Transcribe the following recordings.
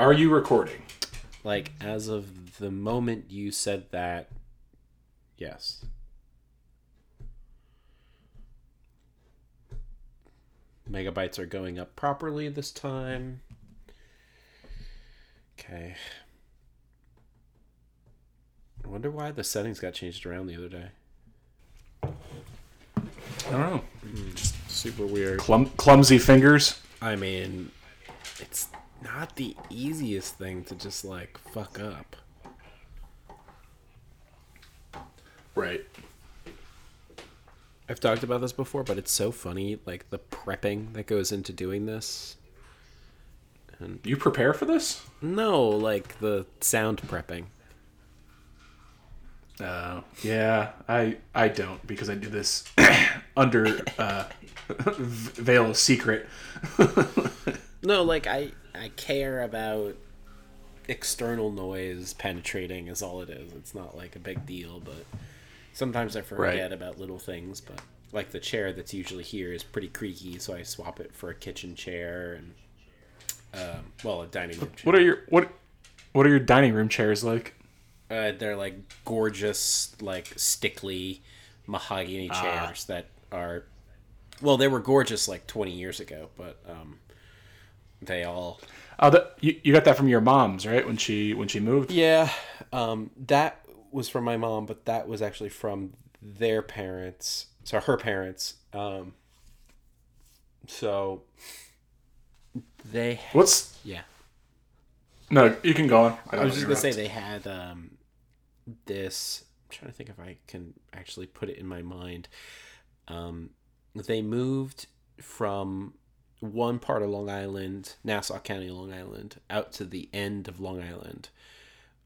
Are you recording? Like as of the moment you said that, yes. Megabytes are going up properly this time. Okay. I wonder why the settings got changed around the other day. I don't know. Hmm. Just super weird. Clum- clumsy fingers. I mean, it's not the easiest thing to just like fuck up. Right. I've talked about this before, but it's so funny, like the prepping that goes into doing this. And You prepare for this? No, like the sound prepping. Uh, yeah, I I don't because I do this under uh, veil of secret. No, like I I care about external noise penetrating is all it is. It's not like a big deal, but sometimes I forget Right. about little things, but like the chair that's usually here is pretty creaky, so I swap it for a kitchen chair and um, well, a dining room chair. What are your what What are your dining room chairs like? Uh, they're like gorgeous, like Stickley mahogany chairs that are. Well, they were gorgeous like 20 years ago, but um, they all. Oh, that you, you got that from your mom's, right? When she when she moved. Yeah, um, that was from my mom, but that was actually from their parents. So her parents. Um, so they. What's Yeah. no? You can go on. I don't was just gonna say they had um, this. I'm trying to think if I can actually put it in my mind. Um, they moved from one part of Long Island, Nassau County, Long Island, out to the end of Long Island.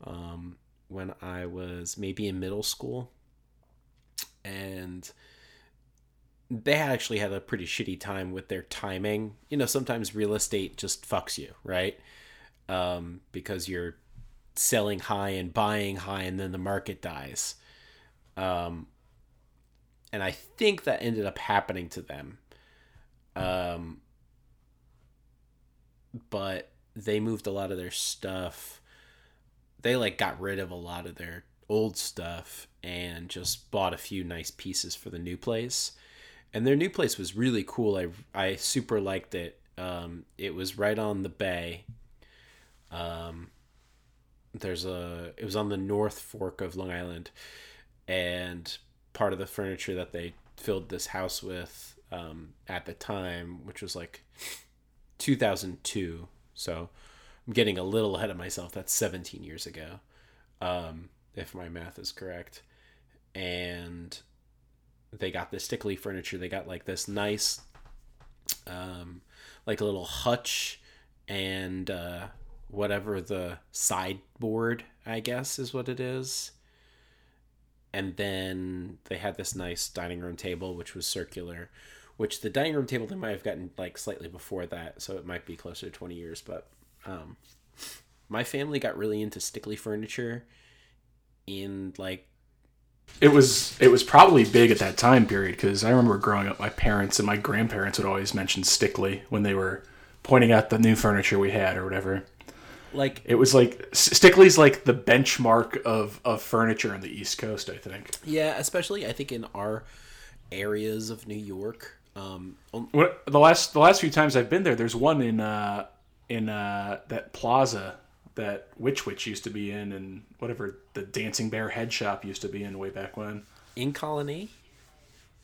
Um, when I was maybe in middle school, and they actually had a pretty shitty time with their timing. You know, sometimes real estate just fucks you, right? um, because you're selling high and buying high, and then the market dies. Um, and I think that ended up happening to them. Um, but they moved a lot of their stuff. They like got rid of a lot of their old stuff and just bought a few nice pieces for the new place. And their new place was really cool. I I super liked it. Um, it was right on the bay. Um, there's a it was on the north fork of Long Island, and part of the furniture that they filled this house with um, at the time, which was like 2002. So I'm getting a little ahead of myself. That's 17 years ago, um, if my math is correct. And they got this Stickley furniture. They got like this nice, um, like a little hutch and uh, whatever the sideboard, I guess, is what it is. And then they had this nice dining room table, which was circular, which the dining room table they might have gotten like slightly before that, so it might be closer to 20 years. But um, my family got really into Stickley furniture in like it was it was probably big at that time period because I remember growing up, my parents and my grandparents would always mention Stickley when they were pointing out the new furniture we had or whatever. like It was like Stickley's like the benchmark of of furniture on the East Coast, I think. yeah, especially I think in our areas of New York. Um, on- What the last the last few times I've been there, there's one in uh in uh that plaza that Witch Witch used to be in, and whatever the Dancing Bear Head Shop used to be in way back when. in Colonie,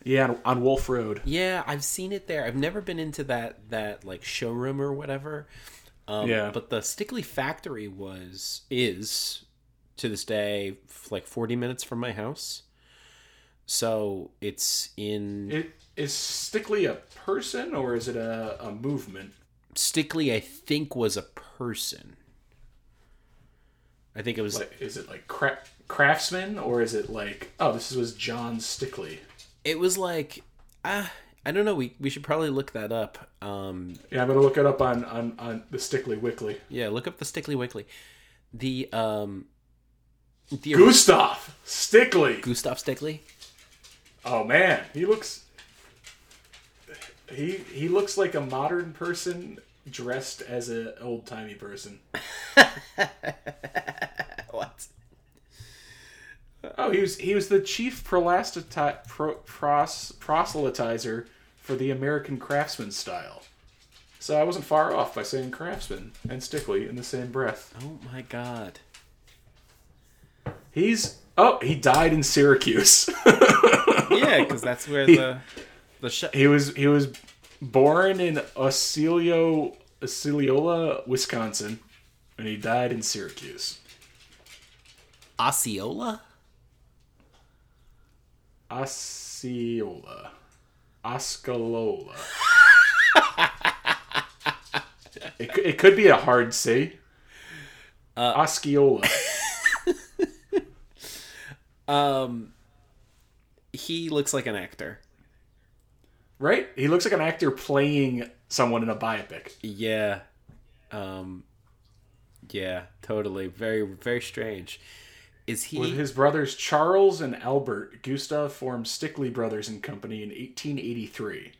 Yeah, on, on Wolf Road. Yeah, I've seen it there. I've never been into that that like showroom or whatever. Um, Yeah. But the Stickley factory was is to this day like forty minutes from my house. So it's in It is Stickley a person or is it a, a movement? Stickley. I think was a person. I think it was Like, is it like cra- craftsman or is it like oh this was John Stickley? it was like ah I don't know. We we should probably look that up. Um, Yeah, I'm gonna look it up on on, on the Stickley Wickly. yeah, look up the Stickley Wickly. The um, the Gustav Stickley. Gustav Stickley. Oh man, he looks he he looks like a modern person dressed as an old timey person. what? Oh, he was he was the chief prolastati- pro, pros, proselytizer for the American craftsman style. So I wasn't far off by saying craftsman and Stickley in the same breath. Oh my god. He's oh he died in Syracuse. Yeah, because that's where the the sh- he was he was born in Osceola, Osceola, Wisconsin, and he died in Syracuse. Osceola. Osceola. Oscalola. it, could- it could be a hard C. Uh, Osceola. Um, he looks like an actor. Right? He looks like an actor playing someone in a biopic. Yeah. Um. Yeah, totally. Very, very strange. Is he? With his brothers Charles and Albert, Gustav formed Stickley Brothers and Company in 1883.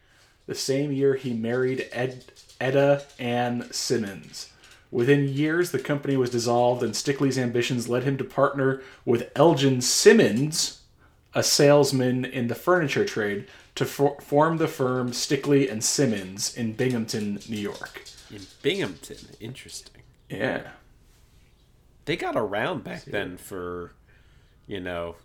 The same year he married Ed, Etta Ann Simmons. Within years, the company was dissolved, and Stickley's ambitions led him to partner with Elgin Simmons, a salesman in the furniture trade, to for- form the firm Stickley and Simmons in Binghamton, New York. in Binghamton. Interesting. Yeah. They got around back then for, you know,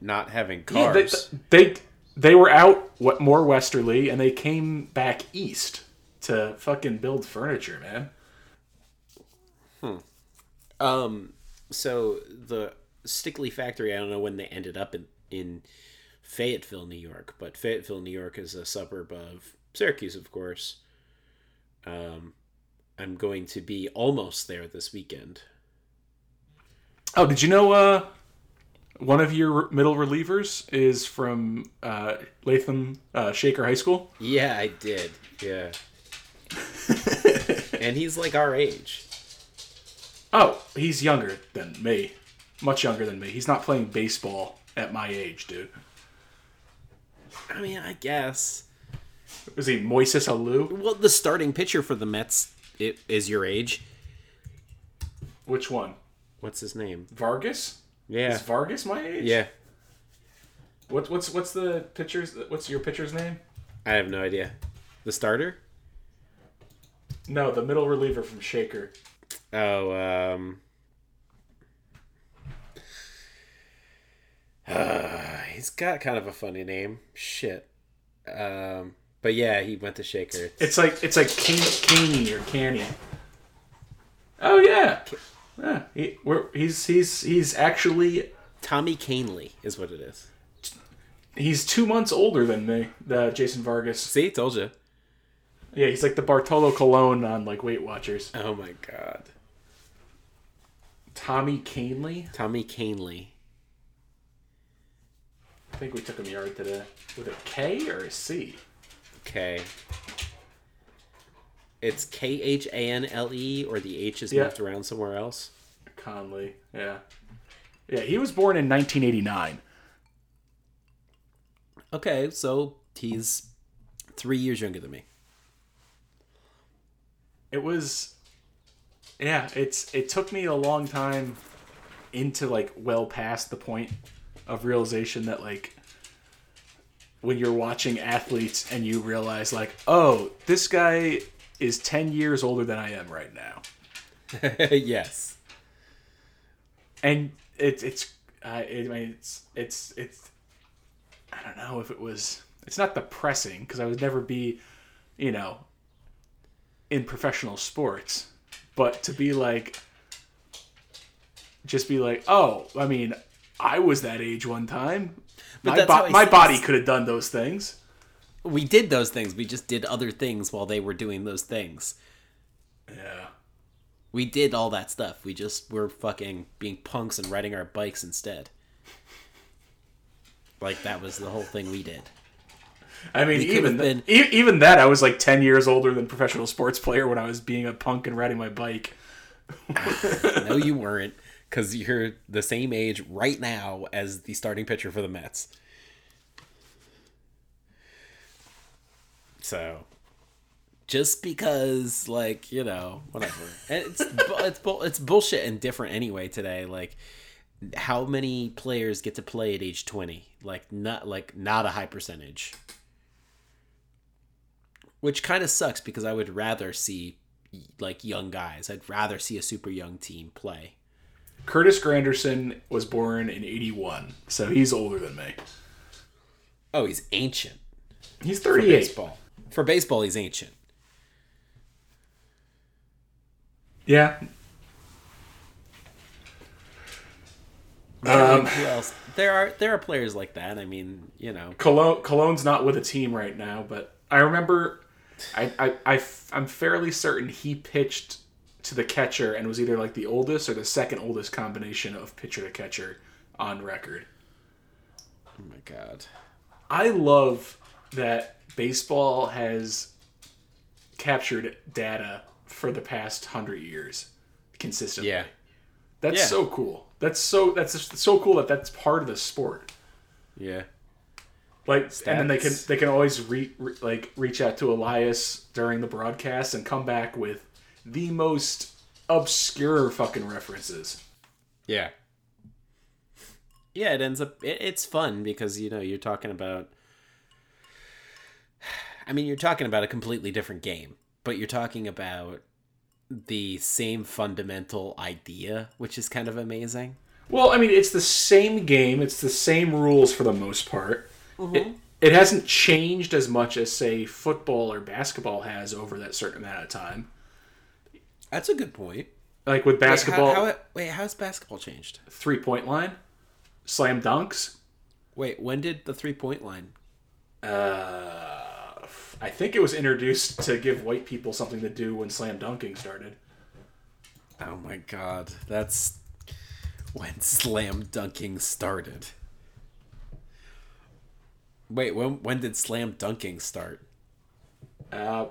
not having Yeah, they, cars. they they were out what more westerly, and they came back east to fucking build furniture, man. Hmm. Um, so the Stickley factory, I don't know when they ended up in, in Fayetteville, New York, but Fayetteville, New York is a suburb of Syracuse, of course. Um, I'm going to be almost there this weekend. Oh, did you know? Uh, one of your middle relievers is from uh, Latham uh, Shaker High School. Yeah, I did. Yeah. and he's like our age. Oh, he's younger than me, much younger than me. He's not playing baseball at my age, dude. I mean, I guess. Was he Moises Alou? Well, the starting pitcher for the Mets it, is your age. Which one? What's his name? Vargas? Yeah. Is Vargas my age? Yeah. What, what's what's the pitcher's? What's your pitcher's name? I have no idea. The starter? No, the middle reliever from Shaker. Oh, um. Uh, he's got kind of a funny name. Shit. Um, but yeah, he went to Shaker. It's like it's like Can- Caney or Canny. Oh yeah, yeah. He, we're, he's he's he's actually Tommy Kahnle is what it is. he's two months older than me. The Jason Vargas. See, told you. Yeah, he's like the Bartolo Colon on like Weight Watchers. Oh my god. Tommy Kahnle. Tommy Kahnle. I think we took him yard today. With a K or a C? Okay. It's K H A N L E, or the H is Yeah. moved around somewhere else. Conley. Yeah. Yeah, he was born in 1989. Okay, so he's three years younger than me. it was yeah it's it took me a long time into like well past the point of realization that like when you're watching athletes and you realize like oh this guy is 10 years older than i am right now yes. and it, it's uh, I mean it's it's it's I don't know if it was it's not depressing because I would never be you know in professional sports but to be like just be like oh I mean I was that age one time But my, that's bo- how my body could have done those things We did those things. We just did other things while they were doing those things. yeah We did all that stuff. We just were fucking being punks and riding our bikes instead. Like that was the whole thing we did. I mean, We even been- th- e- even that, I was like ten years older than professional sports player when I was being a punk and riding my bike. No, you weren't, because you're the same age right now as the starting pitcher for the Mets. So, just because like you know whatever. And it's it's bu- it's bullshit and different anyway today like how many players get to play at age 20 like not like not a high percentage. Which kind of sucks because i would rather see like young guys. I'd rather see a super young team play Curtis Granderson was born in 81, so he's older than me. oh he's ancient He's 38. for 38. baseball for baseball he's ancient Yeah. Mean, um, who else there are there are players like that i mean you know Colon Colon's not with a team right now, but I remember I, I, I am fairly certain he pitched to the catcher and was either like the oldest or the second oldest combination of pitcher to catcher on record. oh my god I love that baseball has captured data for the past hundred years consistently. yeah That's Yeah. so cool. That's so that's so cool that that's part of the sport. yeah Like, and then they can they can always re, re, like reach out to Elias during the broadcast and come back with the most obscure fucking references. Yeah. Yeah, it ends up it, it's fun because you know, you're talking about I mean, you're talking about a completely different game, but you're talking about the same fundamental idea, which is kind of amazing. Well, I mean, it's the same game. It's the same rules for the most part. Mm-hmm. It, it hasn't changed as much as say football or basketball has over that certain amount of time. That's a good point. Like with basketball, Wait, how, how, wait, how's basketball changed? three point line, slam dunks. Wait, when did the three point line? Uh, I think it was introduced to give white people something to do when slam dunking started. Oh my god, that's when slam dunking started. Wait, when when did slam dunking start? Uh,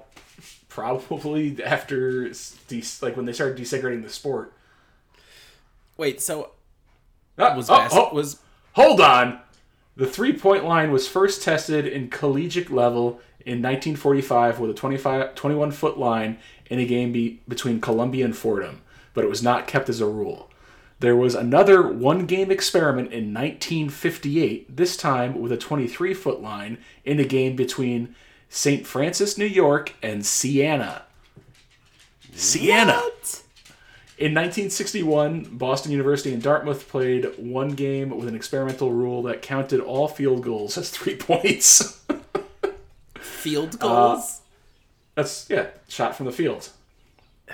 probably after de- like when they started desegregating the sport. Wait, so Ah, was oh, bas- oh, was hold on. The three point line was first tested in collegiate level in 1945 with a 25, 21 foot line in a game be- between Columbia and Fordham, but it was not kept as a rule. There was another one game experiment in 1958, this time with a 23 foot line in a game between St. Francis, New York and Siena. Siena! What? In 1961, Boston University and Dartmouth played one game with an experimental rule that counted all field goals as three points. field goals? That's, yeah, shot from the field.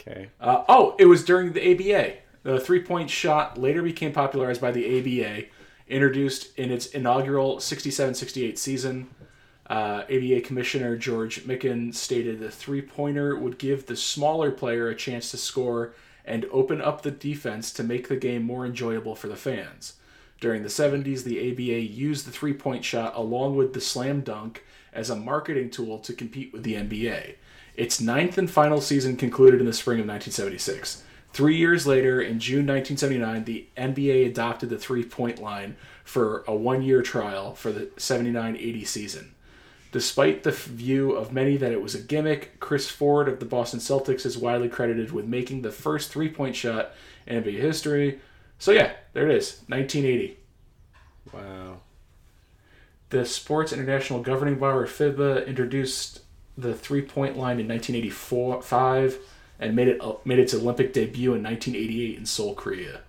okay. Uh, oh, it was during the ABA. The three point shot later became popularized by the ABA, introduced in its inaugural 67 68 season. Uh, ABA Commissioner George Mikan stated the three pointer would give the smaller player a chance to score and open up the defense to make the game more enjoyable for the fans. During the 70s, the ABA used the three point shot along with the slam dunk as a marketing tool to compete with the NBA. Its ninth and final season concluded in the spring of 1976. Three years later, in June 1979, the NBA adopted the three point line for a one year trial for the 79 80 season. Despite the view of many that it was a gimmick, Chris Ford of the Boston Celtics is widely credited with making the first three point shot in NBA history. So, yeah, there it is 1980. Wow. The Sports International Governing Body, FIBA, introduced the three point line in 1985 and made it uh, made its Olympic debut in 1988 in Seoul, Korea.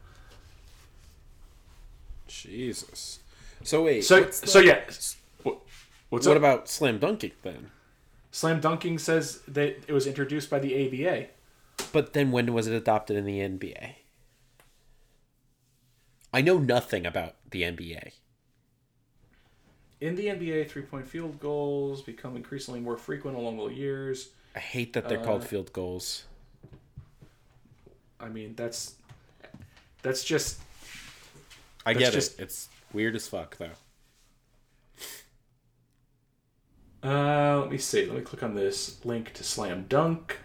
Jesus. So wait. So, so yeah. What- What's What up? about slam dunking then? Slam dunking says that it was introduced by the ABA. But then when was it adopted in the NBA? I know nothing about the NBA. In the NBA, three point field goals become increasingly more frequent along the years. I hate that they're uh, called field goals. I mean, that's that's just I That's get just- it. It's weird as fuck though. Uh, let me see. Let me click on this link to Slam Dunk.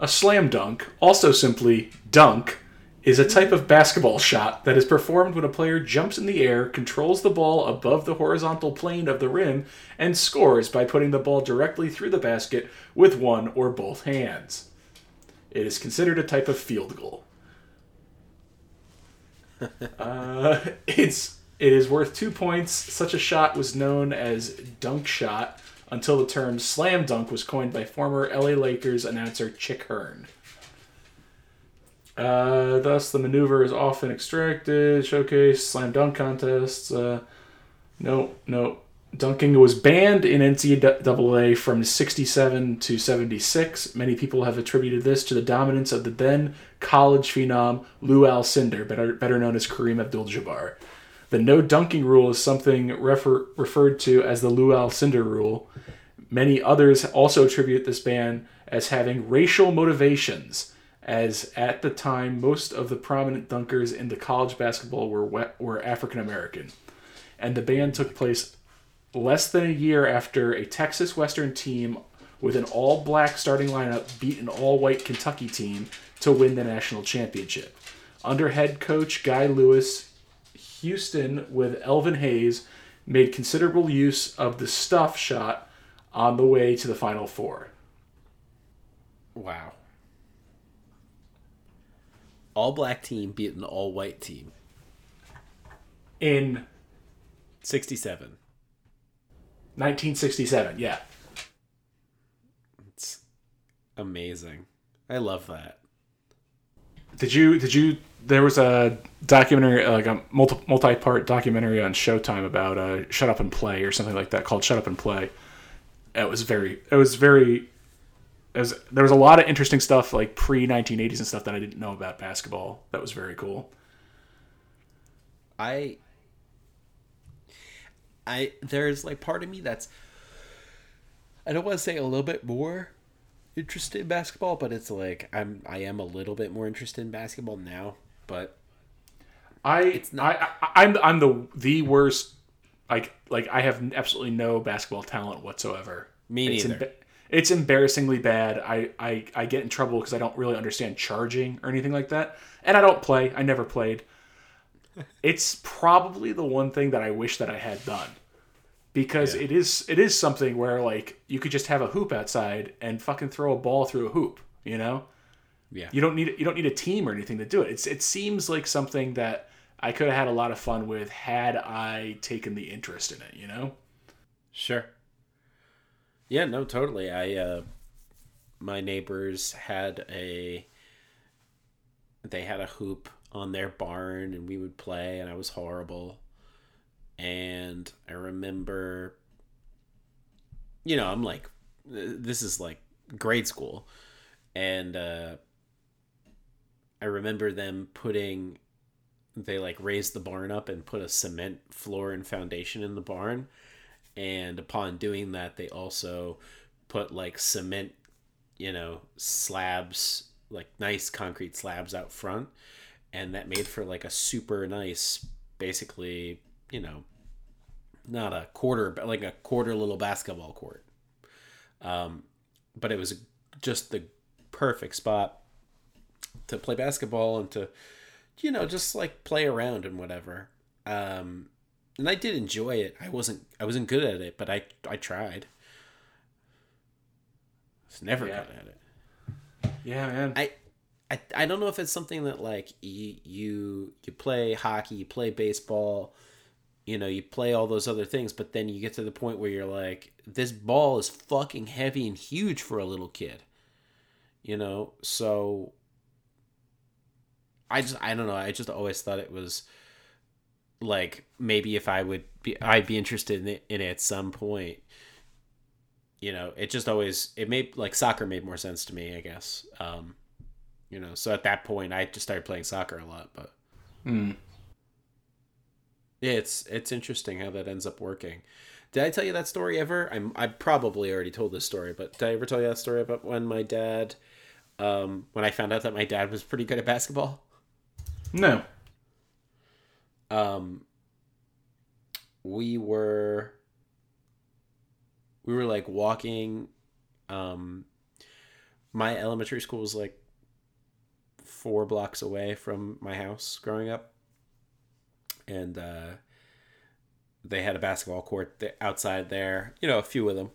A slam dunk, also simply dunk, is a type of basketball shot that is performed when a player jumps in the air, controls the ball above the horizontal plane of the rim, and scores by putting the ball directly through the basket with one or both hands. It is considered a type of field goal. uh, it's it is worth two points. Such a shot was known as dunk shot until the term slam dunk was coined by former LA Lakers announcer Chick Hearn. Uh, thus, the maneuver is often extracted, showcase, slam dunk contests. Uh, no, no. Dunking was banned in NCAA from 67 to 76. Many people have attributed this to the dominance of the then college phenom Lou Alcindor, better, better known as Kareem Abdul Jabbar. The no dunking rule is something refer, referred to as the Lou Alcindor rule. Many others also attribute this ban as having racial motivations as at the time most of the prominent dunkers in the college basketball were were African American, and the ban took place less than a year after a Texas Western team with an all-black starting lineup beat an all-white Kentucky team to win the national championship. Under head coach Guy Lewis, Houston with Elvin Hayes made considerable use of the stuff shot on the way to the Final Four. Wow all black team beat an all white team in 67. 1967, yeah. It's amazing. I love that. Did you did you there was a documentary like a multi multi-part documentary on Showtime about uh Shut Up and Play or something like that called Shut Up and Play. It was very it was very it was, there was a lot of interesting stuff like pre 1980s and stuff that I didn't know about basketball. That was very cool. I I there's like part of me that's I don't want to say a little bit more interested in basketball, but it's like I'm I am a little bit more interested in basketball now, but I it's not I, I I'm I'm the the worst like like I have absolutely no basketball talent whatsoever. Me neither it's embarrassingly bad. I, I, I get in trouble because I don't really understand charging or anything like that. And I don't play. I never played. it's probably the one thing that I wish that I had done. Because yeah. it is it is something where like you could just have a hoop outside and fucking throw a ball through a hoop, you know? Yeah. You don't need you don't need a team or anything to do it. It's it seems like something that I could have had a lot of fun with had I taken the interest in it, you know? Sure. Yeah, no, totally. I uh my neighbors had a they had a hoop on their barn and we would play and I was horrible. And I remember you know, I'm like this is like grade school and uh I remember them putting they like raised the barn up and put a cement floor and foundation in the barn. And upon doing that they also put like cement you know slabs like nice concrete slabs out front. And that made for like a super nice basically you know not a quarter but like a quarter little basketball court. Um, but it was just the perfect spot to play basketball and to you know just like play around and whatever um, and I did enjoy it. I wasn't I wasn't good at it, but I I tried. I was never yeah. good at it. Yeah, man. I, I I don't know if it's something that like you you you play hockey, you play baseball, you know, you play all those other things, but then you get to the point where you're like, this ball is fucking heavy and huge for a little kid. You know, so I just I don't know. I just always thought it was like maybe if I would be I'd be interested in it, in it at some point. You know, it just always it made like soccer made more sense to me, I guess. Um, you know, so at that point I just started playing soccer a lot, but mm. yeah, it's it's interesting how that ends up working. Did I tell you that story ever? I'm I probably already told this story, but did I ever tell you that story about when my dad, um, when I found out that my dad was pretty good at basketball? No um we were we were like walking um my elementary school was like four blocks away from my house growing up, and uh, they had a basketball court outside there. You know, a few of them,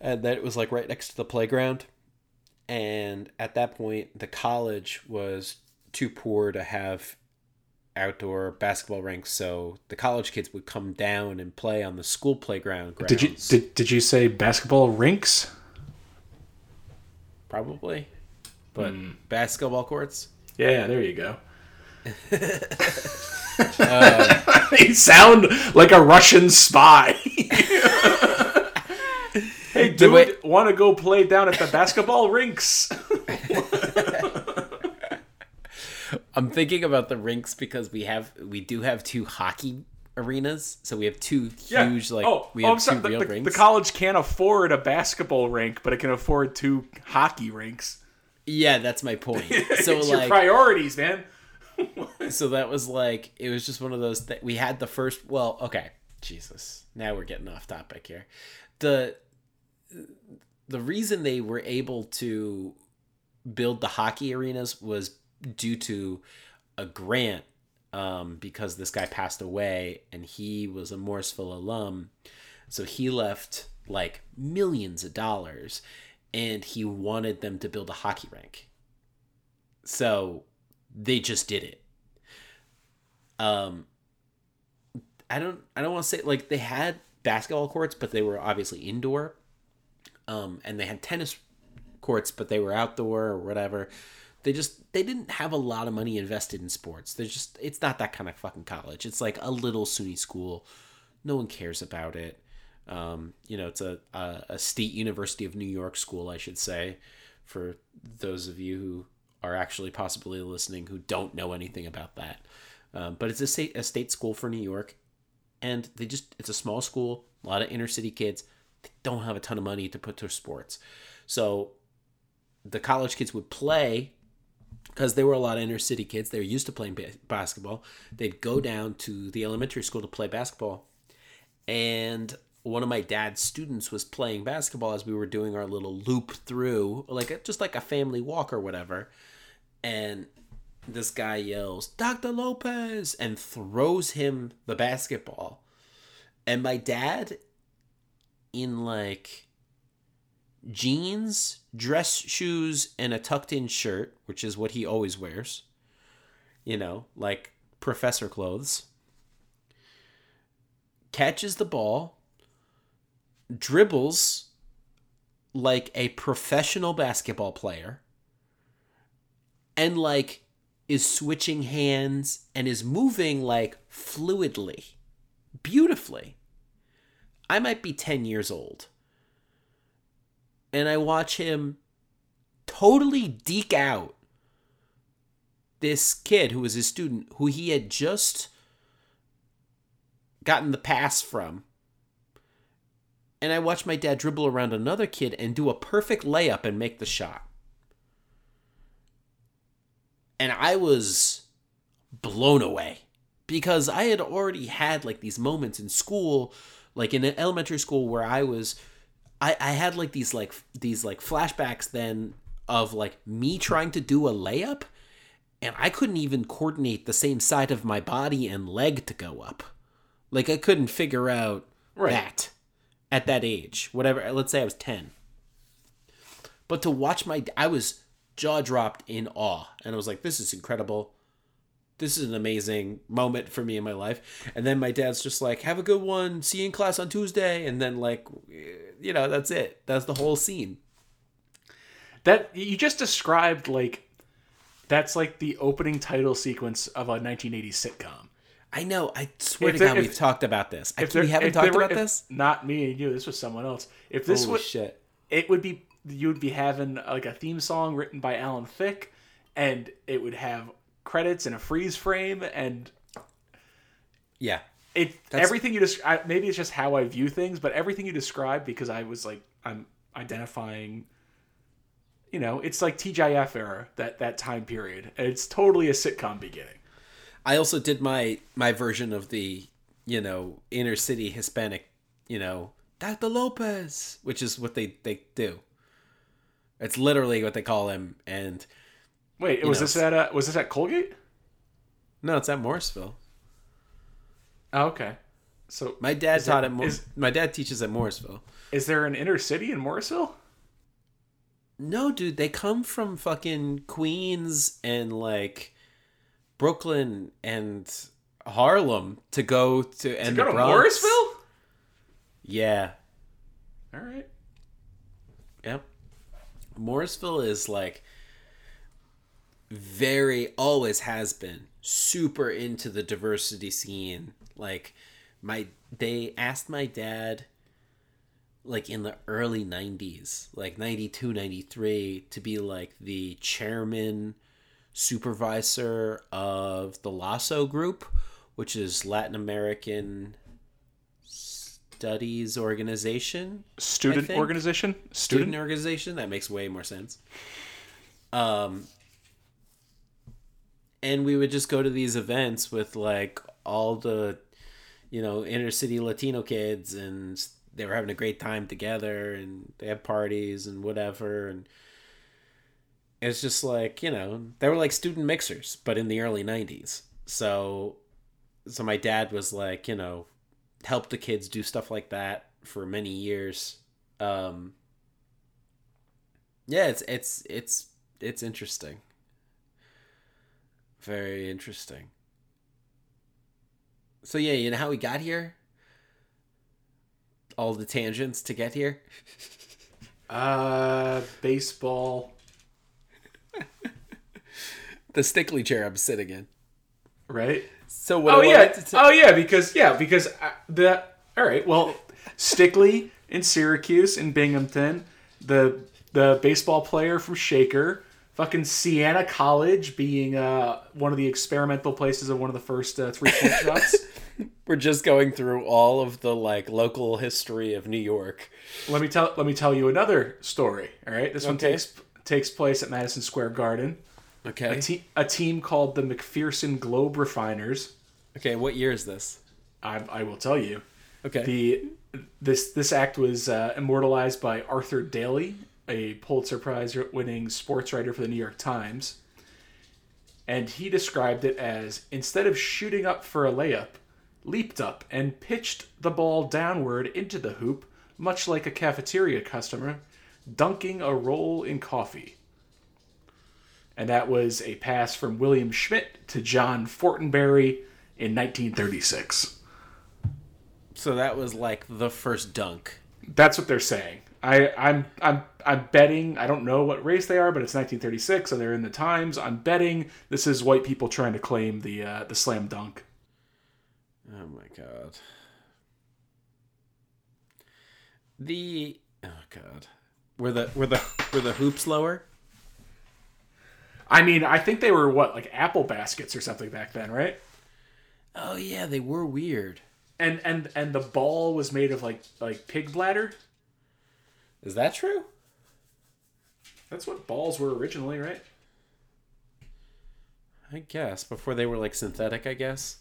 and that was like right next to the playground. And at that point, the college was too poor to have outdoor basketball rinks, so the college kids would come down and play on the school playground grounds. Did you did, did you say basketball rinks? Probably, but hmm. basketball courts. Yeah, there you go. you sound like a Russian spy. hey, dude, want to go play down at the basketball rinks? I'm thinking about the rinks because we have we do have two hockey arenas, so we have two huge like oh, we oh, have I'm sorry. two The, real the- rinks. the college can't afford a basketball rink, but it can afford two hockey rinks. yeah, that's my point. So it's your like priorities, man. so that was like it was just one of those that we had the first well okay jesus now we're getting off topic here the the reason they were able to build the hockey arenas was due to a grant um, because this guy passed away and he was a Morrisville alum so he left like millions of dollars and he wanted them to build a hockey rink so they just did it. Um, I don't I don't want to say like they had basketball courts, but they were obviously indoor. Um, and they had tennis courts, but they were outdoor or whatever. They just they didn't have a lot of money invested in sports. They're just it's not that kind of fucking college. It's like a little SUNY school. No one cares about it. Um, you know, it's a, a a state University of New York school, I should say, for those of you who are actually possibly listening who don't know anything about that. Um, but it's a state a state school for New York, and they just it's a small school, a lot of inner city kids. They don't have a ton of money to put to sports, so the college kids would play because there were a lot of inner city kids. They were used to playing ba- basketball. They'd go down to the elementary school to play basketball, and one of my dad's students was playing basketball as we were doing our little loop through, like a, just like a family walk or whatever. And this guy yells, "Dr. Lopez!" and throws him the basketball. And my dad, in like jeans, dress shoes, and a tucked in shirt, which is what he always wears, you know, like professor clothes, catches the ball, dribbles like a professional basketball player, and like is switching hands and is moving like fluidly, beautifully. I might be 10 years old. And I watch him totally deke out this kid who was his student who he had just gotten the pass from. And I watch my dad dribble around another kid and do a perfect layup and make the shot. And I was blown away because I had already had like these moments in school, like in elementary school where I was I, I had like these like these like flashbacks then of like me trying to do a layup and I couldn't even coordinate the same side of my body and leg to go up. Like I couldn't figure out Right. that at that age. Whatever, let's say I was 10. But to watch my I was jaw dropped in awe and I was like this is incredible. This is an amazing moment for me in my life. And then my dad's just like, "Have a good one. See you in class on Tuesday." And then like you know, that's it. That's the whole scene. That you just described like that's like the opening title sequence of a 1980s sitcom. I know. I swear If to God, if- we've talked about this. I, we haven't talked were- about this. Not me and you. This was someone else. If this Holy would, shit! it would be you would be having like a theme song written by Alan Thicke, and it would have credits and a freeze frame, and Yeah, it That's- everything you just I, maybe it's just how I view things, but everything you describe because I was like I'm identifying. You know, it's like TGIF era that that time period. And it's totally a sitcom beginning. I also did my my version of the you know inner city Hispanic, you know, Dr. Lopez, which is what they they do. It's literally what they call him, and Wait, was know, this at uh, was this at Colgate? No, it's at Morrisville. Oh, okay. So My dad taught at Mor- is- my dad teaches at Morrisville. is there an inner city in Morrisville? No, dude, they come from fucking Queens and like Brooklyn and Harlem to go to and Go to Bronx. Morrisville? Yeah. All right. Yep. Morrisville is like very always has been super into the diversity scene. Like my they asked my dad like in the early 90s, like 92, 93 to be like the chairman supervisor of the Lasso group, which is Latin American Studies Organization Student organization? student Student? organization that makes way more sense um and we would just go to these events with like all the you know inner city latino kids and they were having a great time together and they had parties and whatever and it's just like you know they were like student mixers but in the early 90s so so my dad was like you know helped the kids do stuff like that for many years. Um yeah it's it's it's it's interesting very interesting so yeah you know how we got here all the tangents to get here Uh, baseball. the Stickley chair i'm sitting in Right? so what Oh yeah. ta- Oh yeah, because yeah, because uh, the all right. Well, Stickley in Syracuse in Binghamton, the the baseball player from Shaker, fucking Siena College being uh one of the experimental places of one of the first uh, three point shots. we're just going through all of the like local history of new york Let me tell let me tell you another story. All right, this one takes takes place at Madison Square Garden. okay A, te- a team called the McPherson Globe Refiners. okay what year is this I, I will tell you. okay The this this act was uh, immortalized by Arthur Daly, a Pulitzer Prize winning sports writer for the New York Times. And he described it as instead of shooting up for a layup, leaped up and pitched the ball downward into the hoop, much like a cafeteria customer dunking a roll in coffee. And that was a pass from William Schmidt to John Fortenberry in 1936. so that was like the first dunk That's what they're saying. I, I'm I'm I'm betting I don't know what race they are, but it's 1936, so they're in the Times. I'm betting this is white people trying to claim the uh, the slam dunk. Oh my god. The oh god. Were the were the were the hoops lower? I mean, I think they were what like apple baskets or something back then, right? Oh yeah, they were weird. And and and the ball was made of like like pig bladder. Is that true? That's what balls were originally, right? I guess before they were like synthetic, I guess.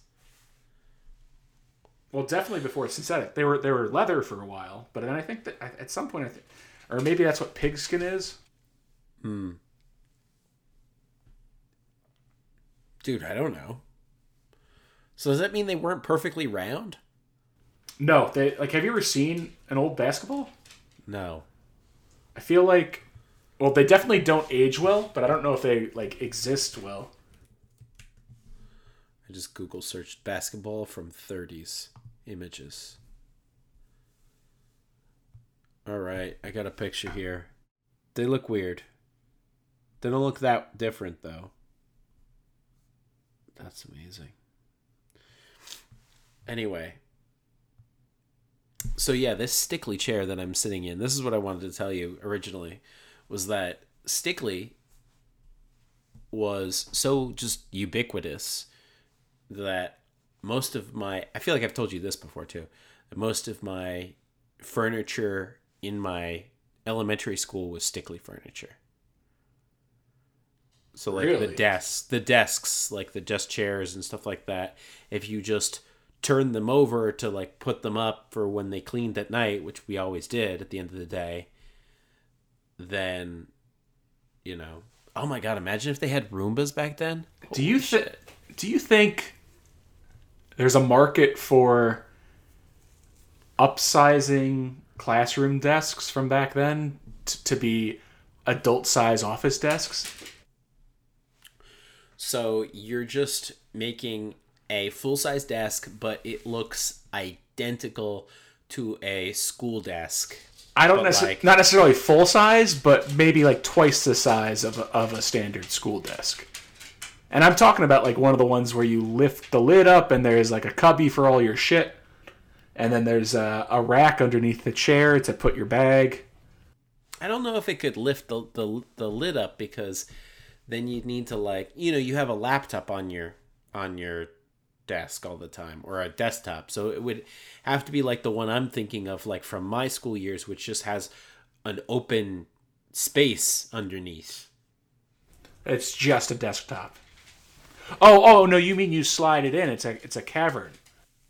Well, definitely before synthetic. They were they were leather for a while, but then I think that at some point I think, or maybe that's what pigskin is. Hmm. Dude, I don't know. So does that mean they weren't perfectly round? No, they like. Have you ever seen an old basketball? No. I feel like, well, they definitely don't age well, but I don't know if they like exist well. I just Google searched basketball from 30s images. All right, I got a picture here. They look weird. They don't look that different though. That's amazing. Anyway, so yeah, this Stickley chair that I'm sitting in, this is what I wanted to tell you originally, was that Stickley was so just ubiquitous that most of my I feel like I've told you this before too. That most of my furniture in my elementary school was Stickley furniture. So like the desks, the desks, like the desk chairs and stuff like that. If you just turn them over to like put them up for when they cleaned at night, which we always did at the end of the day, then you know, Oh my god! Imagine if they had Roombas back then. Do you Holy think? Do you think there's a market for upsizing classroom desks from back then t- to be adult size office desks? So you're just making a full size desk, but it looks identical to a school desk. I don't necessarily like- not necessarily full size, but maybe like twice the size of a, of a standard school desk. And I'm talking about like one of the ones where you lift the lid up and there's like a cubby for all your shit, and then there's a, a rack underneath the chair to put your bag. I don't know if it could lift the, the the lid up because then you'd need to like you know you have a laptop on your on your desk all the time or a desktop so it would have to be like the one I'm thinking of like from my school years which just has an open space underneath. It's just a desktop. Oh, oh no, you mean you slide it in? It's a it's a cavern.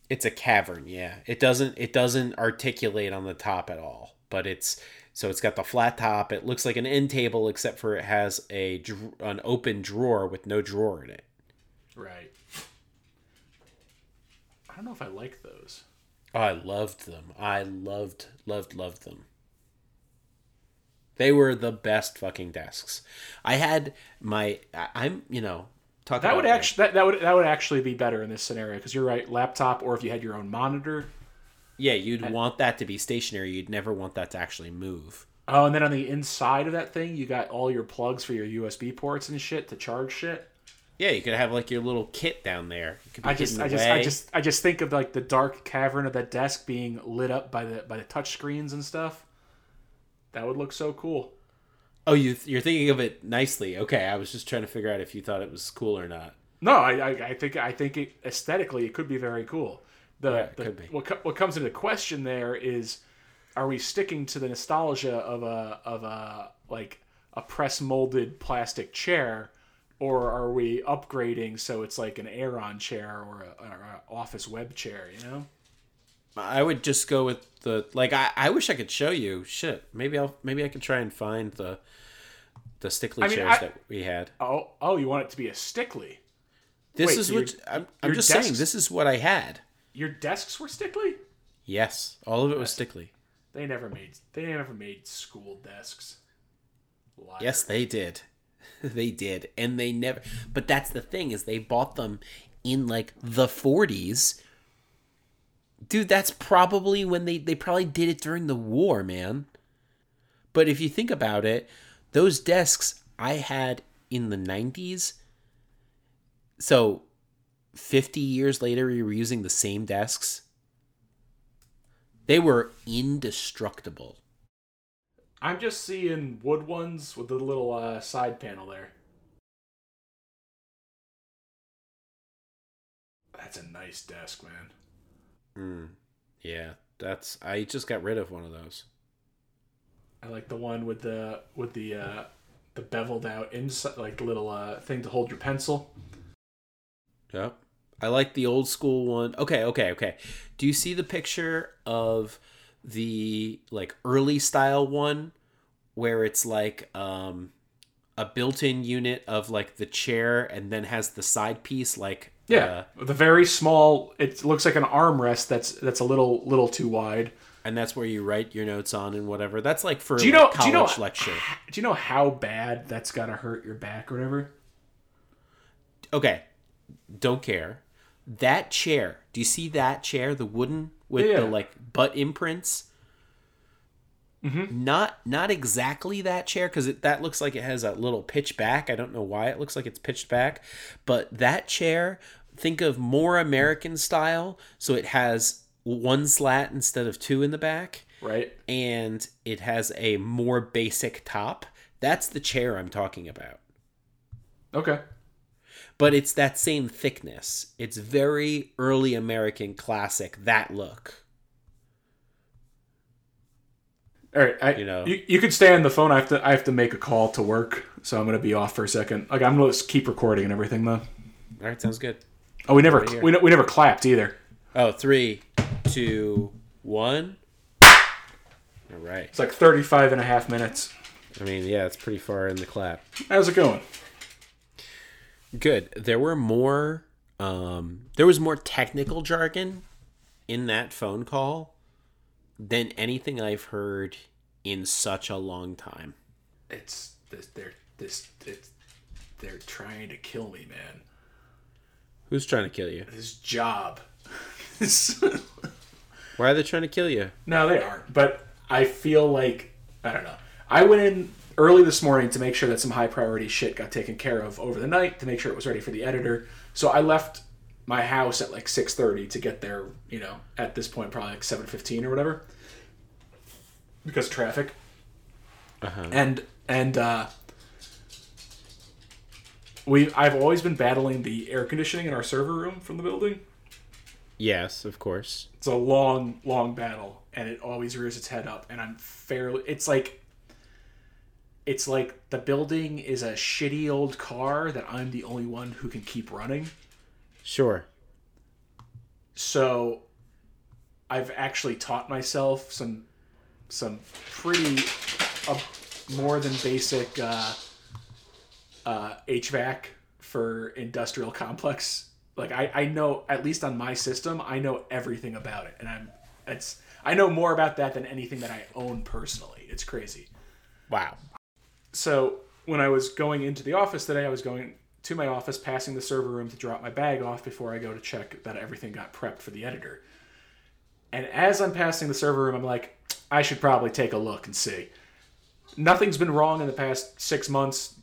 It's a cavern, yeah. It doesn't it doesn't articulate on the top at all, but it's so it's got the flat top. It looks like an end table except for it has a an open drawer with no drawer in it. Right. I don't know if I like those. Oh, I loved them. I loved, loved, loved them. They were the best fucking desks. I had my, I'm, you know, talk That would actually that, that would that would actually be better in this scenario because you're right, laptop or if you had your own monitor. yeah, you'd want that to be stationary. You'd never want that to actually move. Oh, and then on the inside of that thing, you got all your plugs for your USB ports and shit to charge shit. Yeah, you could have like your little kit down there. Could be I just, I just, I just, I just think of like the dark cavern of that desk being lit up by the by the touch screens and stuff. That would look so cool. Oh, you you're thinking of it nicely. Okay, I was just trying to figure out if you thought it was cool or not. No, I, I, I think I think it, aesthetically it could be very cool. The, Yeah, it the could be. what what comes into question there is, are we sticking to the nostalgia of a of a like a press molded plastic chair, or are we upgrading so it's like an Aeron chair or an office web chair? You know. I would just go with the like. I, I wish I could show you. Shit, maybe I'll maybe I can try and find the the Stickley I mean, chairs I- that we had. Oh oh, you want it to be a Stickley? This Wait, is so what your- I'm. I'm just saying. This is what I had. Your desks were Stickley? Yes, all of it was Stickley. They never made they never made school desks. Liar. Yes, they did. they did, and they never. But that's the thing is they bought them in like the 40s. Dude, that's probably when they they probably did it during the war, man. But if you think about it, those desks I had in the 90s. So 50 years later we were using the same desks. They were indestructible. I'm just seeing wood ones with the little uh, side panel there. That's a nice desk, man. Mm, yeah, that's I just got rid of one of those. I like the one with the with the uh, the beveled out inside, like the little uh, thing to hold your pencil. Yep. I like the old school one. Okay, okay, okay. Do you see the picture of the like early style one where it's like um a built-in unit of like the chair and then has the side piece like Yeah, uh, the very small. It looks like an armrest that's that's a little little too wide. and that's where you write your notes on and whatever. That's like for Do you like, know? college Do you know? lecture. Do you know how bad that's gotta hurt your back or whatever? Okay. Don't care. That chair. Do you see that chair, the wooden with Yeah. the like butt imprints? Mm-hmm. Not not exactly that chair because that looks like it has a little pitch back. I don't know why it looks like it's pitched back, but that chair. Think of more American style, so it has one slat instead of two in the back, Right. and it has a more basic top. That's the chair I'm talking about Okay. But it's that same thickness. It's very early American classic that look. All right, I, You know. you, you could stay on the phone. I have to I have to make a call to work, so I'm gonna be off for a second. Like I'm gonna just keep recording and everything though. All right, sounds good. Oh, we never here. we, we never clapped either. Oh, three, two, one. All right. It's like 35 and a half minutes. I mean, yeah, it's pretty far in the clap. How's it going? Good. There were more. Um, there was more technical jargon in that phone call than anything I've heard in such a long time. It's this. They're this. It's, they're trying to kill me, man. Who's trying to kill you? His job. Why are they trying to kill you? no, they aren't. But I feel like I don't know. I went in early this morning to make sure that some high priority shit got taken care of over the night to make sure it was ready for the editor. So I left my house at like 6:30 to get there, you know, at this point probably like 7:15 or whatever. Because of traffic. Uh-huh. And and uh we I've always been battling the air conditioning in our server room from the building. Yes, of course. It's a long, long battle, and it always rears its head up. And I'm fairly. It's like. It's like the building is a shitty old car that I'm the only one who can keep running. Sure. So, I've actually taught myself some, some pretty, uh, more than basic uh, uh, HVAC for industrial complex like I, I know at least on my system i know everything about it and i'm it's i know more about that than anything that i own personally it's crazy Wow. So when i was going into the office today i was going to my office passing the server room to drop my bag off before i go to check that everything got prepped for the editor. And as i'm passing the server room i'm like i should probably take a look and see. Nothing's been wrong in the past six months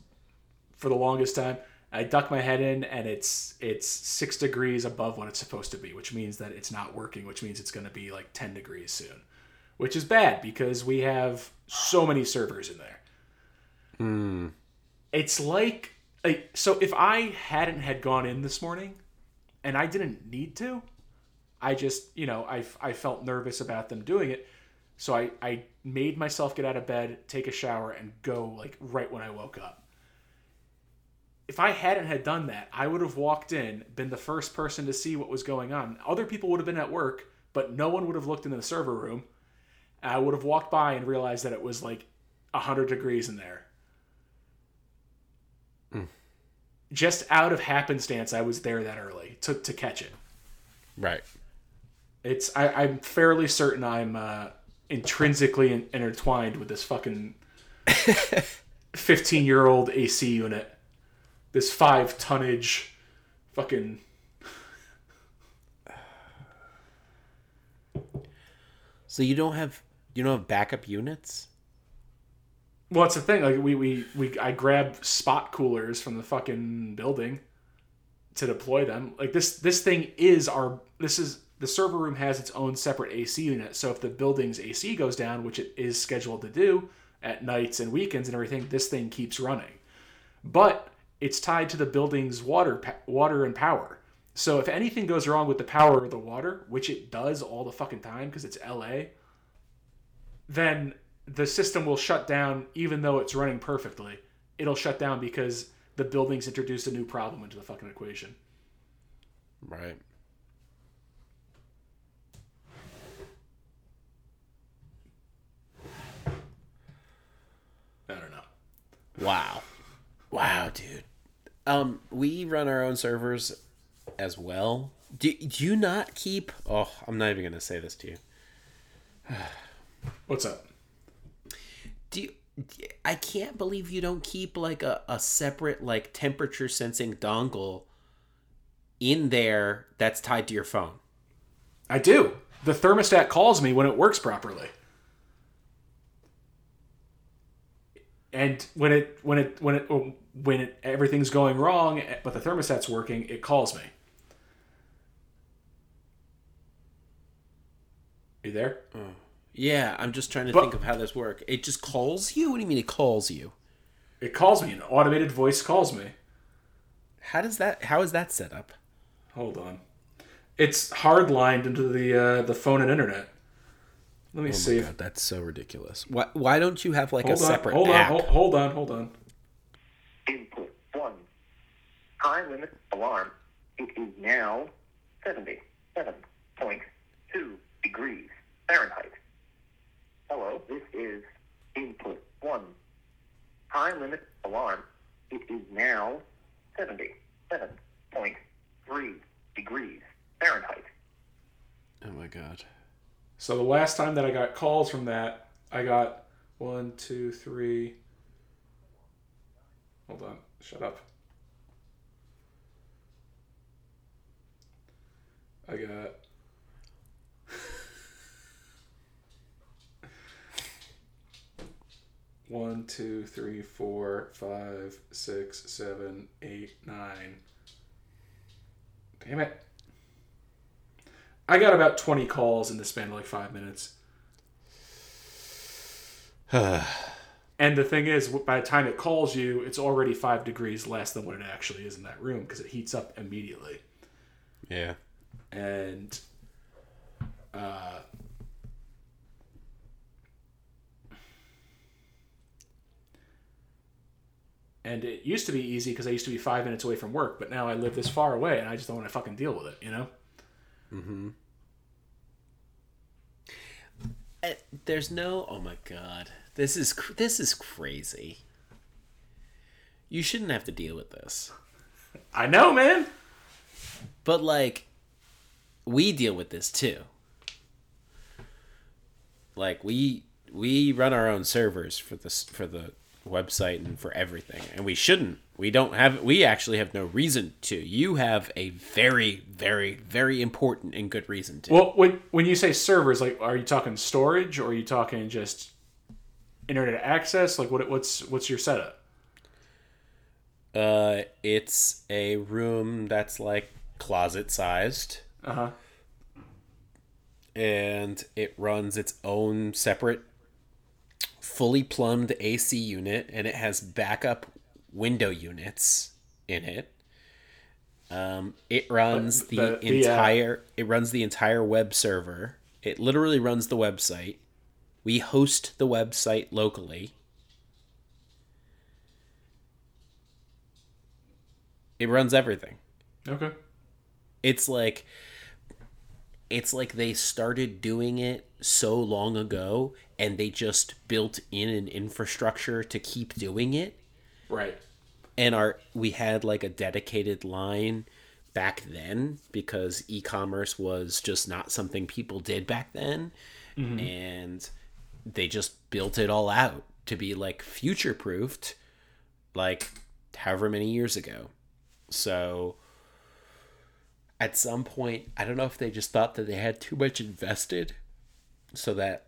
for the longest time. I duck my head in and it's it's six degrees above what it's supposed to be, which means that it's not working, which means it's going to be like ten degrees soon, which is bad because we have so many servers in there. Hmm. It's like, like so if I hadn't had gone in this morning, and I didn't need to, I just you know I I felt nervous about them doing it, so I I made myself get out of bed, take a shower, and go like right when I woke up if I hadn't had done that, I would have walked in, been the first person to see what was going on. Other people would have been at work, but no one would have looked into the server room. I would have walked by and realized that it was like 100 degrees in there. Mm. Just out of happenstance, I was there that early to, to catch it. Right. It's I, I'm fairly certain I'm uh, intrinsically in, intertwined with this fucking 15 year old AC unit this five tonnage fucking So you don't have you don't have backup units? Well it's the thing like we, we we i grab spot coolers from the fucking building to deploy them. Like this this thing is our this is the server room has its own separate ac unit. So if the building's ac goes down which it is scheduled to do at nights and weekends and everything this thing keeps running. But it's tied to the building's water water and power. So if anything goes wrong with the power or the water, which it does all the fucking time because it's LA, then the system will shut down even though it's running perfectly. It'll shut down because the building's introduced a new problem into the fucking equation. Right. I don't know. Wow. Wow, dude. Um, we run our own servers as well. Do, do you not keep? Oh, I'm not even gonna say this to you. What's up? Do you, I can't believe you don't keep like a, a separate like temperature sensing dongle in there that's tied to your phone. I do. The thermostat calls me when it works properly. And when it when it when it oh, when it, everything's going wrong eh, but the thermostat's working, it calls me. You there? Mm. Yeah, I'm just trying to But- think of how this works. It just calls you. What do you mean it calls you? It calls me. An automated voice calls me. How does that? How is that set up? Hold on. It's hardlined into the uh, the phone and internet. Let me see. if God, that's so ridiculous. Why? Why don't you have like hold a on. separate Hold on. app? Hold, hold on. Hold on. Input 1. Time limit alarm. It is now 77.2 degrees Fahrenheit. Hello, this is input 1. Time limit alarm, it is now 77.3 degrees Fahrenheit. Oh my god. So the last time that I got calls from that, I got one, two, three. Hold on, shut up. I got. One, two, three, four, five, six, seven, eight, nine. Damn it. I got about 20 calls in the span of like five minutes. And the thing is, by the time it calls you, it's already five degrees less than what it actually is in that room because it heats up immediately. Yeah. And uh, and it used to be easy because I used to be five minutes away from work, but now I live this far away and I just don't want to fucking deal with it, you know? Uh, There's no. Oh my god. This is this is crazy. You shouldn't have to deal with this. I know, man. But like we deal with this too. Like we we run our own servers for this for the website and for everything and we shouldn't. We don't have we actually have no reason to. You have a very very very important and good reason to. Well, when when you say servers, like, are you talking storage or are you talking just internet access? Like, what what's what's your setup? Uh it's a room that's like closet sized Uh huh. and it runs its own separate fully plumbed AC unit and it has backup window units in it. Um, it runs the, the- the, uh, entire it runs the entire web server. It literally runs the website. We host the website locally. It runs everything Okay. it's like it's like they started doing it so long ago and they just built in an infrastructure to keep doing it. Right. and our we had like a dedicated line back then because e-commerce was just not something people did back then. Mm-hmm. And they just built it all out to be like future proofed like however many years ago. So at some point i don't know if they just thought that they had too much invested so that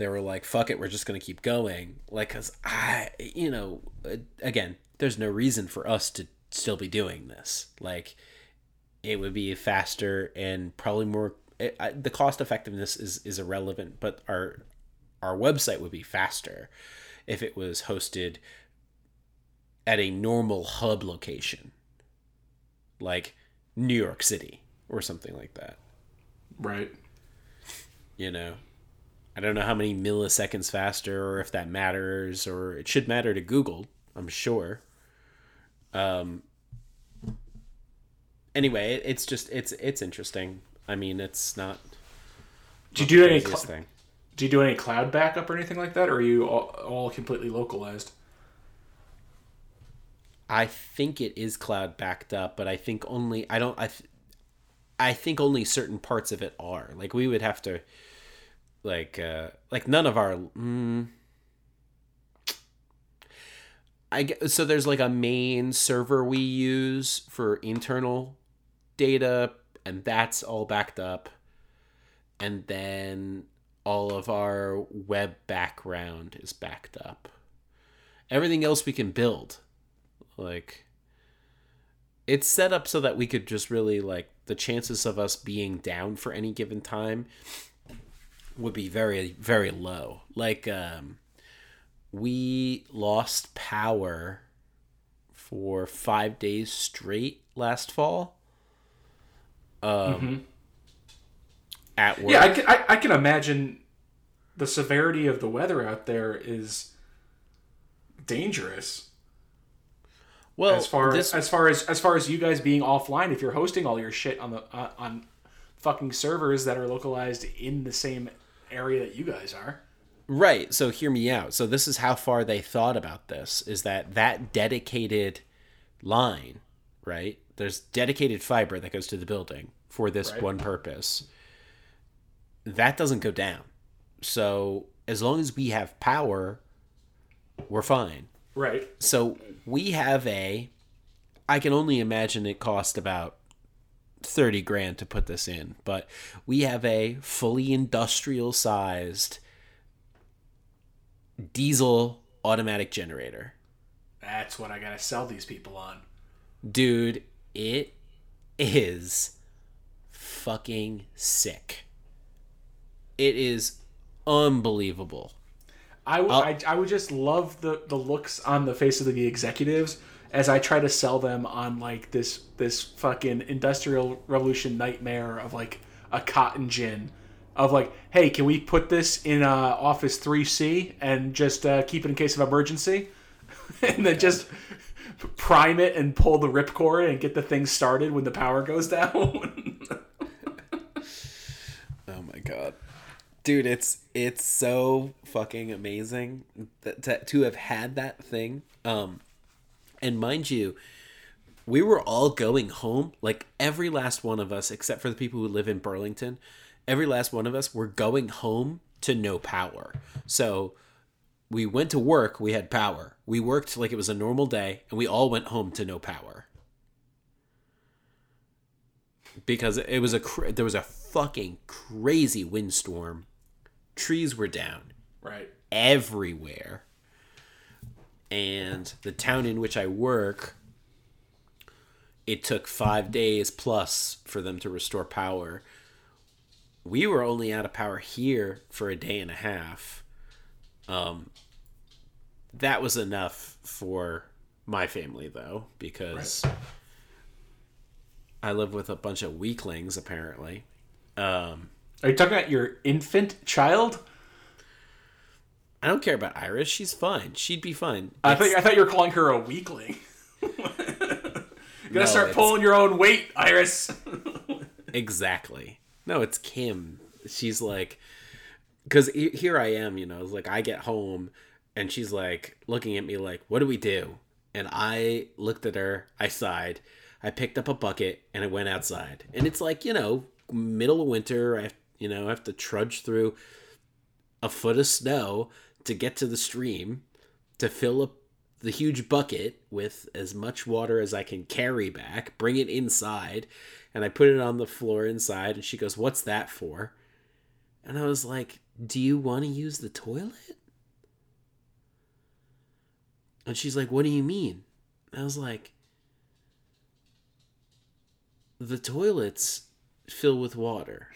they were like fuck it we're just going to keep going. Like cuz i you know again there's no reason for us to still be doing this. Like it would be faster and probably more it, I, the cost effectiveness is is irrelevant but our our website would be faster if it was hosted at a normal hub location like New York City or something like that. Right. you know i don't know how many milliseconds faster or if that matters or it should matter to google i'm sure. Um anyway it, it's just it's it's interesting. I mean it's not Do you do any cl- thing. do you do any cloud backup or anything like that, or are you all, all completely localized? i think it is cloud backed up but i think only i don't i th- i think only certain parts of it are. Like we would have to like uh like none of our mm, I get, so there's like a main server we use for internal data and that's all backed up. And then all of our web background is backed up. Everything else we can build. Like it's set up so that we could just really like the chances of us being down for any given time would be very very low. Like um we lost power for five days straight last fall. Um at work. Yeah, I can, I, I can imagine the severity of the weather out there is dangerous. well as far this as far as as far as you guys being offline, if you're hosting all your shit on the uh, on fucking servers that are localized in the same area that you guys are. Right. So hear me out. So this is how far they thought about this is that that dedicated line, right? There's dedicated fiber that goes to the building for this Right. one purpose. That doesn't go down. So as long as we have power, we're fine. Right. So we have a I can only imagine it cost about 30 grand to put this in, but we have a fully industrial sized diesel automatic generator. That's what I gotta sell these people on. Dude, it is fucking sick. It is unbelievable. I would I, I would just love the the looks on the face of the executives as I try to sell them on like this this fucking industrial revolution nightmare of like a cotton gin of like hey can we put this in uh, office 3c and just uh, keep it in case of emergency and then just prime it and pull the ripcord and get the thing started when the power goes down Oh my god. Dude, it's it's so fucking amazing that, to, to have had that thing. Um and mind you, we were all going home, like every last one of us except for the people who live in Burlington, every last one of us were going home to no power. So we went to work, we had power. We worked like it was a normal day and we all went home to no power. Because it was a cra- there was a fucking crazy windstorm. Trees were down right everywhere. And the town in which I work, it took five days plus for them to restore power. We were only out of power here for a day and a half. Um, that was enough for my family, though, because I live with a bunch of weaklings, apparently. Um, are you talking about your infant child I don't care about Iris. She's fine. She'd be fine. I It's- thought I thought you were calling her a weakling. you gotta No, start it's- pulling your own weight, Iris. Exactly. No, it's Kim. She's like, because here I am, you know, it's like I get home and she's like looking at me like, what do we do? And I looked at her, I sighed, I picked up a bucket and I went outside. And it's like, you know, middle of winter, I, you know, I have to trudge through a foot of snow to get to the stream to fill up the huge bucket with as much water as I can carry back, bring it inside, and I put it on the floor inside. And she goes, What's that for? And I was like, Do you want to use the toilet? And she's like, What do you mean? I was like, The toilets fill with water.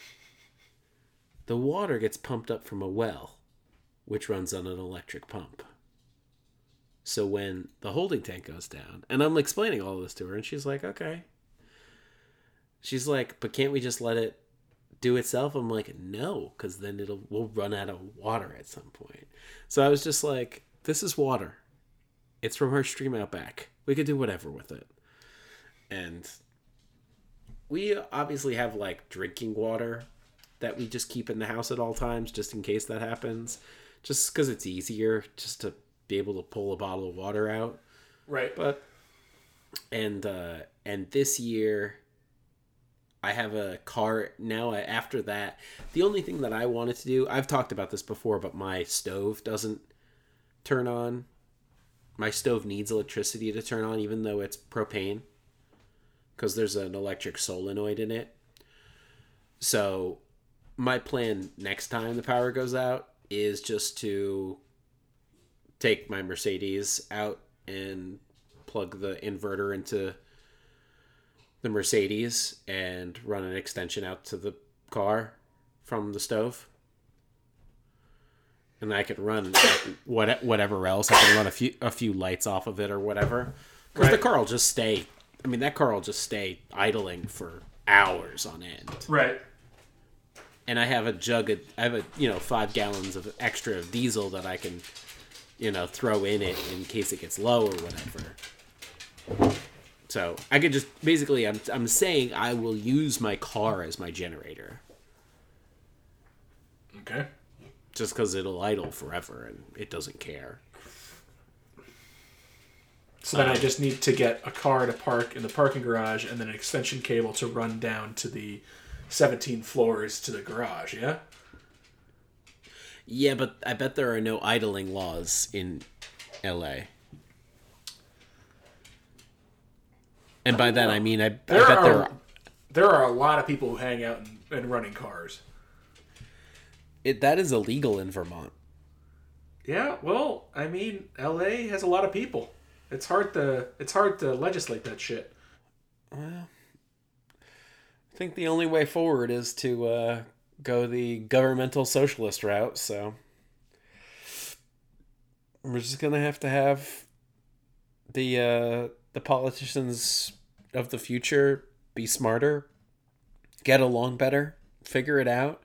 The water gets pumped up from a well, which runs on an electric pump. So when the holding tank goes down, and I'm explaining all this to her, and she's like, okay. She's like, but can't we just let it do itself? I'm like, no, because then it'll we'll run out of water at some point. So I was just like, this is water. It's from her stream out back. We could do whatever with it. And we obviously have like drinking water that we just keep in the house at all times just in case that happens. Just because it's easier just to be able to pull a bottle of water out. right. But and uh and this year I have a car now after that. The only thing that I wanted to do, I've talked about this before, but my stove doesn't turn on. My stove needs electricity to turn on even though it's propane cuz there's an electric solenoid in it. So my plan next time the power goes out is just to take my Mercedes out and plug the inverter into the Mercedes and run an extension out to the car from the stove. And I could run what whatever else. I can run a few a few lights off of it or whatever. Because the car will just stay. I mean, that car will just stay idling for hours on end Right. And I have a jug of I have a you know five gallons of extra of diesel that I can you know throw in it in case it gets low or whatever. So I could just basically I'm I'm saying I will use my car as my generator. Okay. just because it'll idle forever and it doesn't care. So then I just need to get a car to park in the parking garage and then an extension cable to run down to the 17 floors to the garage, yeah? Yeah, but I bet there are no idling laws in LA. And by that I mean I, I bet There there are are. there are a lot of people who hang out and, and running cars. It, that is illegal in Vermont. Yeah, well, I mean, LA has a lot of people. It's hard to it's hard to legislate that shit. I think the only way forward is to uh, go the governmental socialist route. So we're just gonna have to have the uh, the politicians of the future be smarter, get along better, figure it out,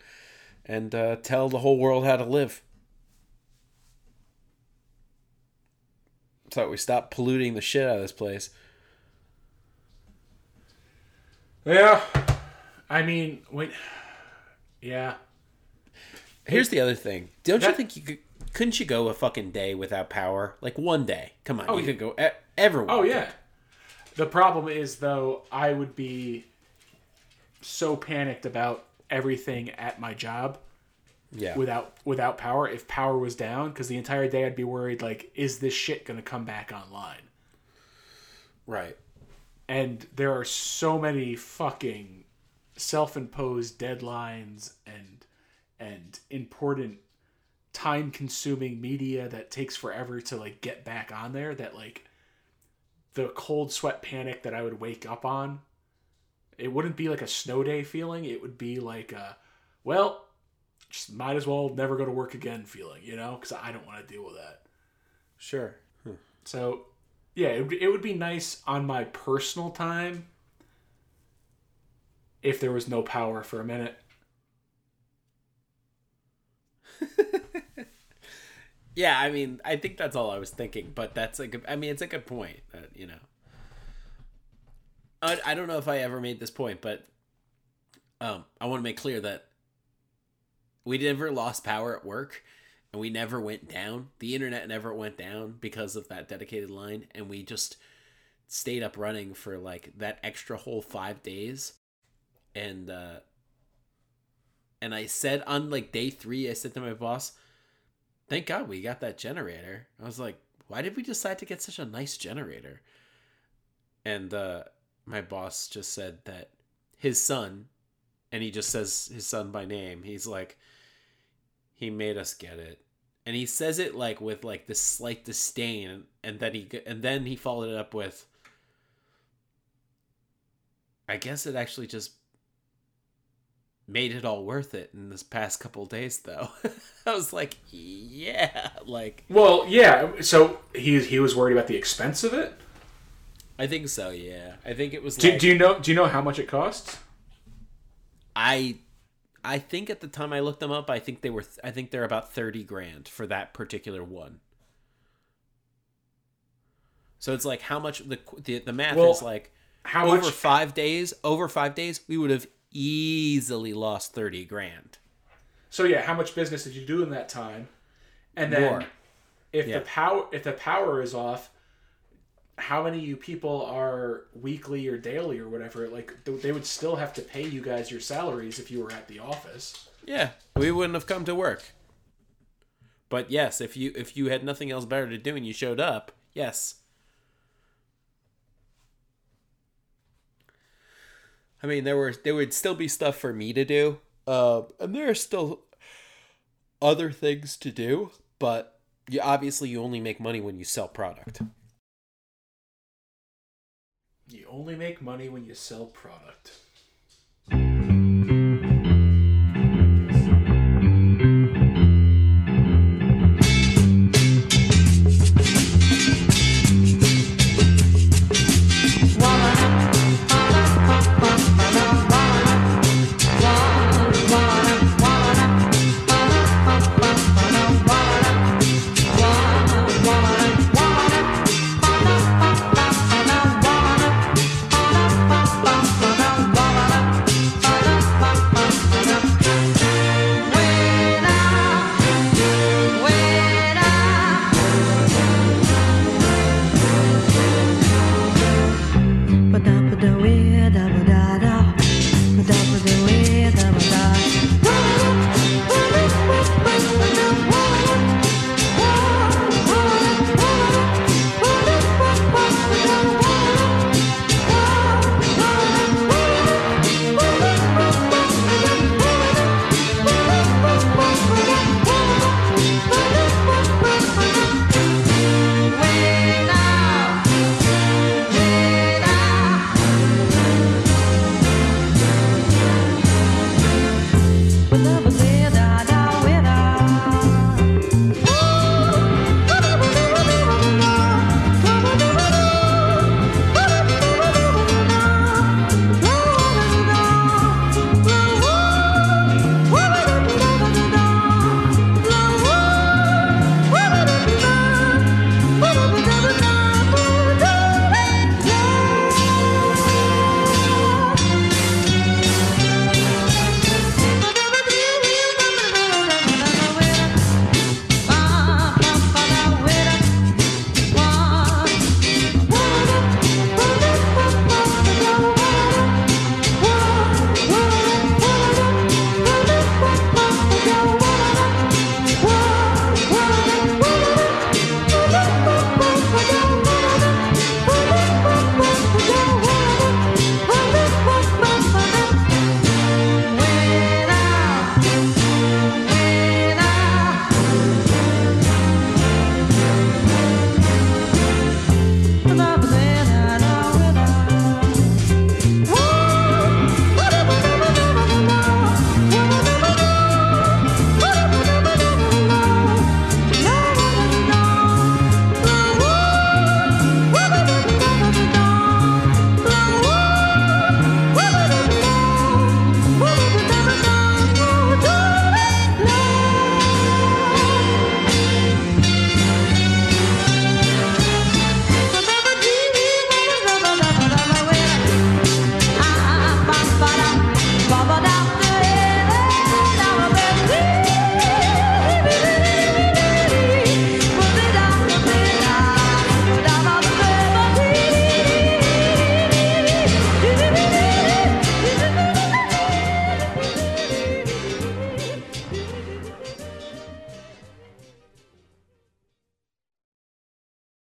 and uh, tell the whole world how to live. So we stop polluting the shit out of this place. Yeah. I mean, wait. Yeah. Here's the other thing. Don't you think you could? Couldn't you go a fucking day without power? Like one day. Come on, Oh, you yeah. could go e- everyone. Oh yeah. The problem is though, I would be so panicked about everything at my job yeah. without without power if power was down because the entire day I'd be worried like is this shit going to come back online? right. And there are so many fucking self-imposed deadlines and and important time-consuming media that takes forever to like get back on there that like the cold sweat panic that I would wake up on it wouldn't be like a snow day feeling. It would be like a well just might as well never go to work again feeling you know because I don't want to deal with that. Sure. Hmm. so, yeah, it it would be nice on my personal time if there was no power for a minute. Yeah, I mean, I think that's all I was thinking, but that's a good. I mean, it's a good point. That, you know. I, I don't know if I ever made this point, but um, I want to make clear that we never lost power at work, and we never went down. The internet never went down because of that dedicated line, and we just stayed up running for like that extra whole five days, and uh, and I said on like day three, I said to my boss, "Thank God we got that generator." I was like, "Why did we decide to get such a nice generator?" And uh, my boss just said that his son, and he just says his son by name. He's like, he made us get it, and he says it like with like this slight disdain, and then he and then he followed it up with, I guess it actually just made it all worth it in this past couple days though. I was like, yeah, like Well, yeah, so he he was worried about the expense of it. I think so, yeah. I think it was Do, like do you know do you know how much it costs? I I think at the time I looked them up, I think they were I think they're about 30 grand for that particular one. So it's like how much the the, the math Well, is like How over much 5 days, over 5 days we would have easily lost 30 grand. So yeah, how much business did you do in that time? And then More. if Yeah. the power if the power is off, how many of you people are weekly or daily or whatever? Like they would still have to pay you guys your salaries if you were at the office. Yeah, we wouldn't have come to work. But yes, if you if you had nothing else better to do and you showed up, yes. I mean, there were there would still be stuff for me to do, uh, and there are still other things to do. But you obviously you only make money when you sell product. You only make money when you sell product.